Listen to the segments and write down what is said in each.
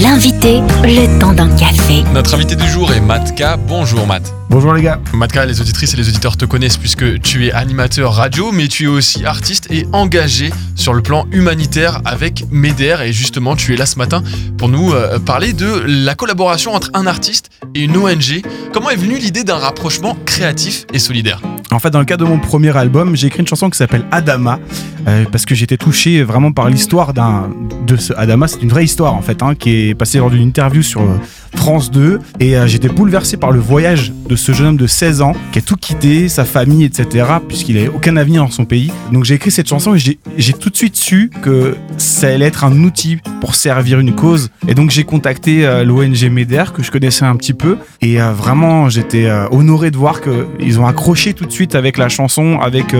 L'invité, le temps d'un café. Notre invité du jour est Matka. Bonjour Matt. Bonjour les gars. Matka, les auditrices et les auditeurs te connaissent puisque tu es animateur radio, mais tu es aussi artiste et engagé sur le plan humanitaire avec MEDER. Et justement, tu es là ce matin pour nous euh, parler de la collaboration entre un artiste et une ONG. Comment est venue l'idée d'un rapprochement créatif et solidaire? En fait, dans le cadre de mon premier album, j'ai écrit une chanson qui s'appelle Adama, euh, parce que j'étais touché vraiment par l'histoire d'un de ce Adama. C'est une vraie histoire en fait, hein, qui est passée lors d'une interview sur euh, France 2, et euh, j'étais bouleversé par le voyage de ce jeune homme de 16 ans qui a tout quitté, sa famille, etc., puisqu'il n'avait aucun avenir dans son pays. Donc j'ai écrit cette chanson et j'ai tout de suite su que ça allait être un outil pour servir une cause. Et donc j'ai contacté euh, l'ONG MEDER que je connaissais un petit peu, et euh, vraiment j'étais euh, honoré de voir qu'ils ont accroché tout de suite avec la chanson, avec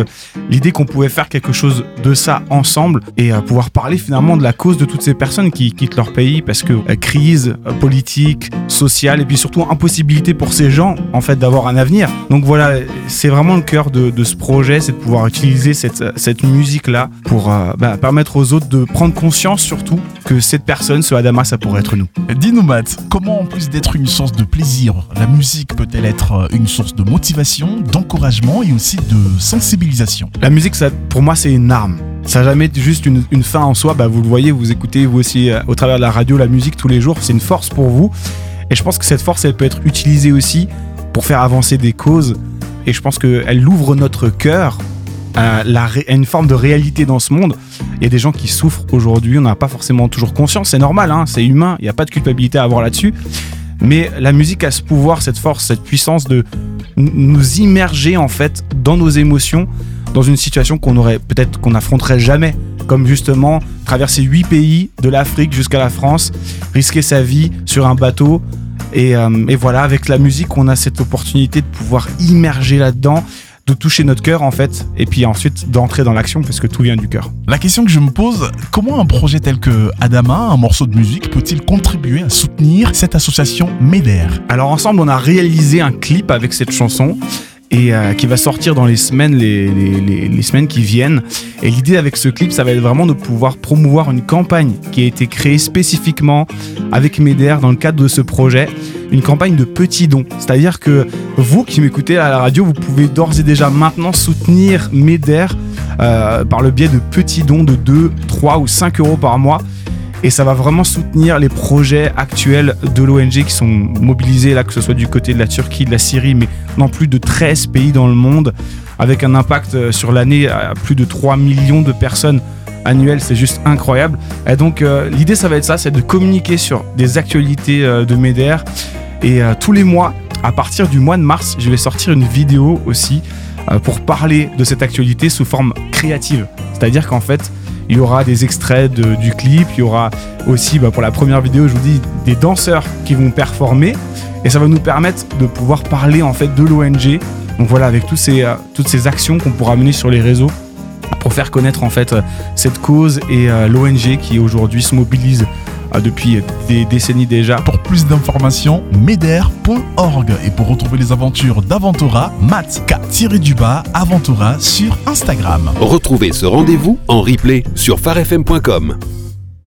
l'idée qu'on pouvait faire quelque chose de ça ensemble et pouvoir parler finalement de la cause de toutes ces personnes qui quittent leur pays parce que crise politique, sociale et puis surtout impossibilité pour ces gens en fait d'avoir un avenir. Donc voilà, c'est vraiment le cœur de, de ce projet, c'est de pouvoir utiliser cette, cette musique là pour euh, bah, permettre aux autres de prendre conscience surtout que cette personne, ce Adama, ça pourrait être nous. Dis-nous, Matt, comment en plus d'être une source de plaisir, la musique peut-elle être euh, une source de motivation, d'encouragement et aussi de sensibilisation? La musique, ça, pour moi, c'est une arme. Ça n'a jamais été juste une, une fin en soi. Bah, vous le voyez, vous écoutez vous aussi euh, au travers de la radio la musique tous les jours. C'est une force pour vous. Et je pense que cette force, elle peut être utilisée aussi pour faire avancer des causes. Et je pense qu'elle ouvre notre cœur à, une forme de réalité dans ce monde. Il y a des gens qui souffrent aujourd'hui. On n'a pas forcément toujours conscience. C'est normal, hein, c'est humain. Il n'y a pas de culpabilité à avoir là-dessus. Mais la musique a ce pouvoir, cette force, cette puissance de nous immerger en fait dans nos émotions, dans une situation qu'on aurait peut-être qu'on n'affronterait jamais, comme justement traverser huit pays de l'Afrique jusqu'à la France, risquer sa vie sur un bateau. Et, euh, et voilà, avec la musique, on a cette opportunité de pouvoir immerger là-dedans, de toucher notre cœur en fait, et puis ensuite d'entrer dans l'action parce que tout vient du cœur. La question que je me pose, comment un projet tel que Adama, un morceau de musique, peut-il contribuer à soutenir cette association MEDER Alors ensemble, on a réalisé un clip avec cette chanson et euh, qui va sortir dans les semaines, les, semaines qui viennent. Et l'idée avec ce clip, ça va être vraiment de pouvoir promouvoir une campagne qui a été créée spécifiquement avec MEDER dans le cadre de ce projet. Une campagne de petits dons. C'est-à-dire que vous qui m'écoutez à la radio, vous pouvez d'ores et déjà maintenant soutenir MEDER euh, par le biais de petits dons de 2, 3 ou 5 euros par mois et ça va vraiment soutenir les projets actuels de l'ONG qui sont mobilisés là, que ce soit du côté de la Turquie, de la Syrie, mais dans plus de 13 pays dans le monde, avec un impact euh, sur l'année à plus de 3 millions de personnes annuelles, c'est juste incroyable. Et donc euh, l'idée ça va être ça, c'est de communiquer sur des actualités euh, de MEDER, et tous les mois, à partir du mois de mars, je vais sortir une vidéo aussi pour parler de cette actualité sous forme créative. C'est-à-dire qu'en fait, il y aura des extraits du clip, il y aura aussi bah, pour la première vidéo, je vous dis, des danseurs qui vont performer et ça va nous permettre de pouvoir parler en fait de l'ONG. Donc voilà, avec euh, toutes ces actions qu'on pourra mener sur les réseaux pour faire connaître en fait euh, cette cause et euh, l'ONG qui aujourd'hui se mobilise depuis des décennies déjà. Pour plus d'informations, MEDER.org et pour retrouver les aventures d'Aventura, Matt K-du-bas Aventura sur Instagram. Retrouvez ce rendez-vous en replay sur farfm.com.